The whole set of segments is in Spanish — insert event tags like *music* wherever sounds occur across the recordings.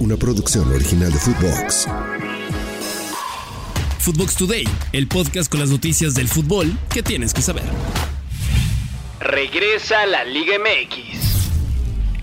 una producción original de Footbox. Footbox Today, el podcast con las noticias del fútbol que tienes que saber. Regresa la Liga MX.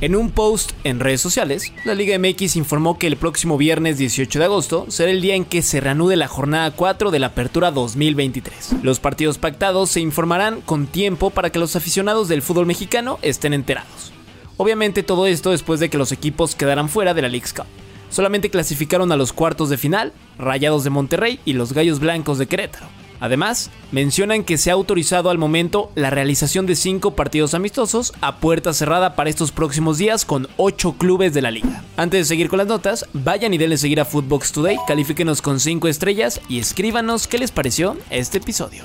En un post en redes sociales, la Liga MX informó que el próximo viernes 18 de agosto será el día en que se reanude la jornada 4 de la Apertura 2023. Los partidos pactados se informarán con tiempo para que los aficionados del fútbol mexicano estén enterados. Obviamente todo esto después de que los equipos quedaran fuera de la League's Cup. Solamente clasificaron a los cuartos de final, Rayados de Monterrey y los Gallos Blancos de Querétaro. Además, mencionan que se ha autorizado al momento la realización de cinco partidos amistosos a puerta cerrada para estos próximos días con ocho clubes de la liga. Antes de seguir con las notas, vayan y denle seguir a Footbox Today, califíquenos con cinco estrellas y escríbanos qué les pareció este episodio.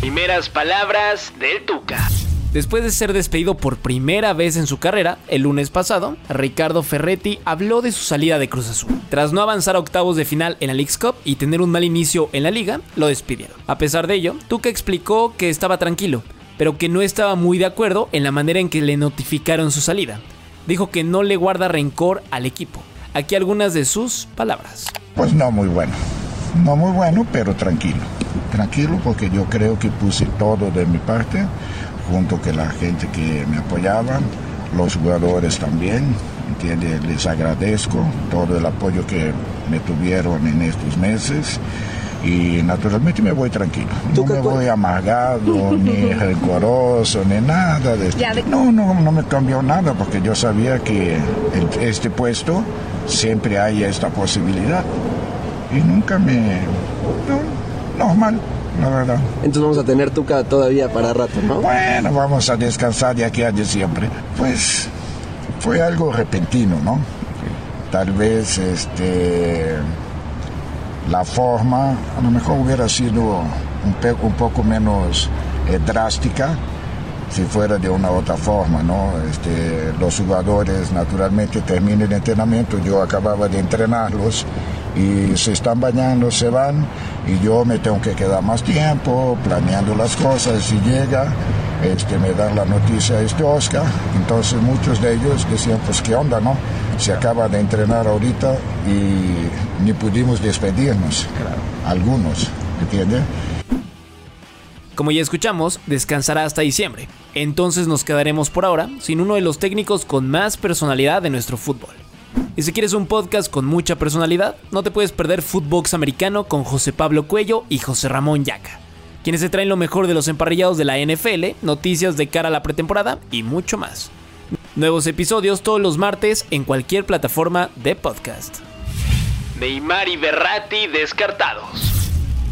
Primeras palabras del Tuca. Después de ser despedido por primera vez en su carrera, el lunes pasado, Ricardo Ferretti habló de su salida de Cruz Azul. Tras no avanzar a octavos de final en la League's Cup y tener un mal inicio en la liga, lo despidieron. A pesar de ello, Tuca explicó que estaba tranquilo, pero que no estaba muy de acuerdo en la manera en que le notificaron su salida. Dijo que no le guarda rencor al equipo. Aquí algunas de sus palabras. Pues no muy bueno. No muy bueno, pero tranquilo. Tranquilo porque yo creo que puse todo de mi parte junto con la gente que me apoyaba, los jugadores también, ¿entiende? Les agradezco todo el apoyo que me tuvieron en estos meses y naturalmente me voy tranquilo. No me voy amargado, ni *laughs* rencoroso, ni nada de esto. No, no, no me cambió nada porque yo sabía que en este puesto siempre hay esta posibilidad y nunca me... No, normal la verdad. Entonces vamos a tener Tuca todavía para rato, ¿no? Bueno, vamos a descansar de aquí a diciembre. Pues fue algo repentino, ¿no? Tal vez este la forma a lo mejor hubiera sido un, un poco menos eh, drástica si fuera de una otra forma, ¿no? Este, los jugadores naturalmente terminan el entrenamiento, yo acababa de entrenarlos y se están bañando, se van y yo me tengo que quedar más tiempo planeando las cosas. Si llega, este, me dan la noticia este Oscar, entonces muchos de ellos decían, pues qué onda, ¿no? Se acaba de entrenar ahorita y ni pudimos despedirnos, algunos, ¿entiendes? Como ya escuchamos, descansará hasta diciembre. Entonces nos quedaremos por ahora sin uno de los técnicos con más personalidad de nuestro fútbol. Y si quieres un podcast con mucha personalidad, no te puedes perder Footbox Americano con José Pablo Cuello y José Ramón Yaca, quienes se traen lo mejor de los emparrillados de la NFL, noticias de cara a la pretemporada y mucho más. Nuevos episodios todos los martes en cualquier plataforma de podcast. Neymar y Berratti descartados.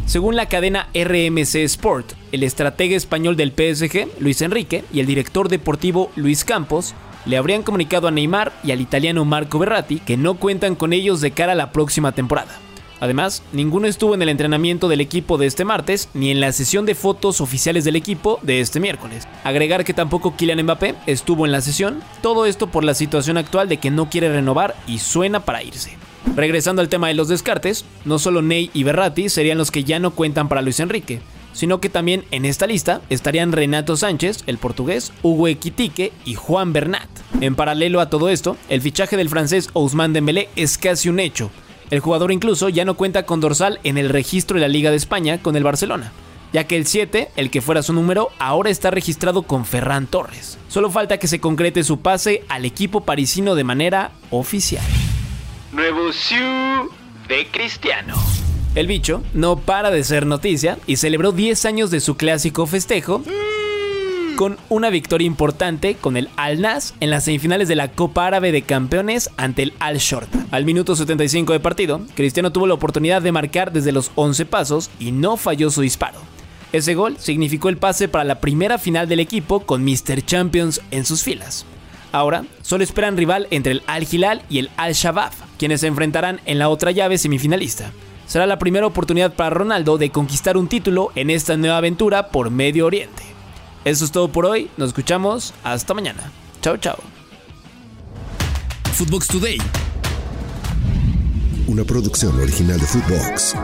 Según la cadena RMC Sport, el estratega español del PSG, Luis Enrique, y el director deportivo Luis Campos le habrían comunicado a Neymar y al italiano Marco Berratti que no cuentan con ellos de cara a la próxima temporada. Además, ninguno estuvo en el entrenamiento del equipo de este martes ni en la sesión de fotos oficiales del equipo de este miércoles. Agregar que tampoco Kylian Mbappé estuvo en la sesión, todo esto por la situación actual de que no quiere renovar y suena para irse. Regresando al tema de los descartes, no solo Ney y Berratti serían los que ya no cuentan para Luis Enrique, sino que también en esta lista estarían Renato Sánchez, el portugués, Hugo Equitique y Juan Bernat. En paralelo a todo esto, el fichaje del francés Ousmane Dembélé es casi un hecho. El jugador incluso ya no cuenta con dorsal en el registro de la Liga de España con el Barcelona, ya que el 7, el que fuera su número, ahora está registrado con Ferran Torres. Solo falta que se concrete su pase al equipo parisino de manera oficial. Nuevo Siu de Cristiano. El bicho no para de ser noticia y celebró 10 años de su clásico festejo con una victoria importante con el Al Nas en las semifinales de la Copa Árabe de Campeones ante el Al Shorta. Al minuto 75 de partido, Cristiano tuvo la oportunidad de marcar desde los 11 pasos y no falló su disparo. Ese gol significó el pase para la primera final del equipo con Mr. Champions en sus filas. Ahora, solo esperan rival entre el Al Hilal y el Al Shabab, quienes se enfrentarán en la otra llave semifinalista será la primera oportunidad para Ronaldo de conquistar un título en esta nueva aventura por Medio Oriente. Eso es todo por hoy, nos escuchamos, hasta mañana. Chao, chao. Footbox Today. Una producción original de Footbox.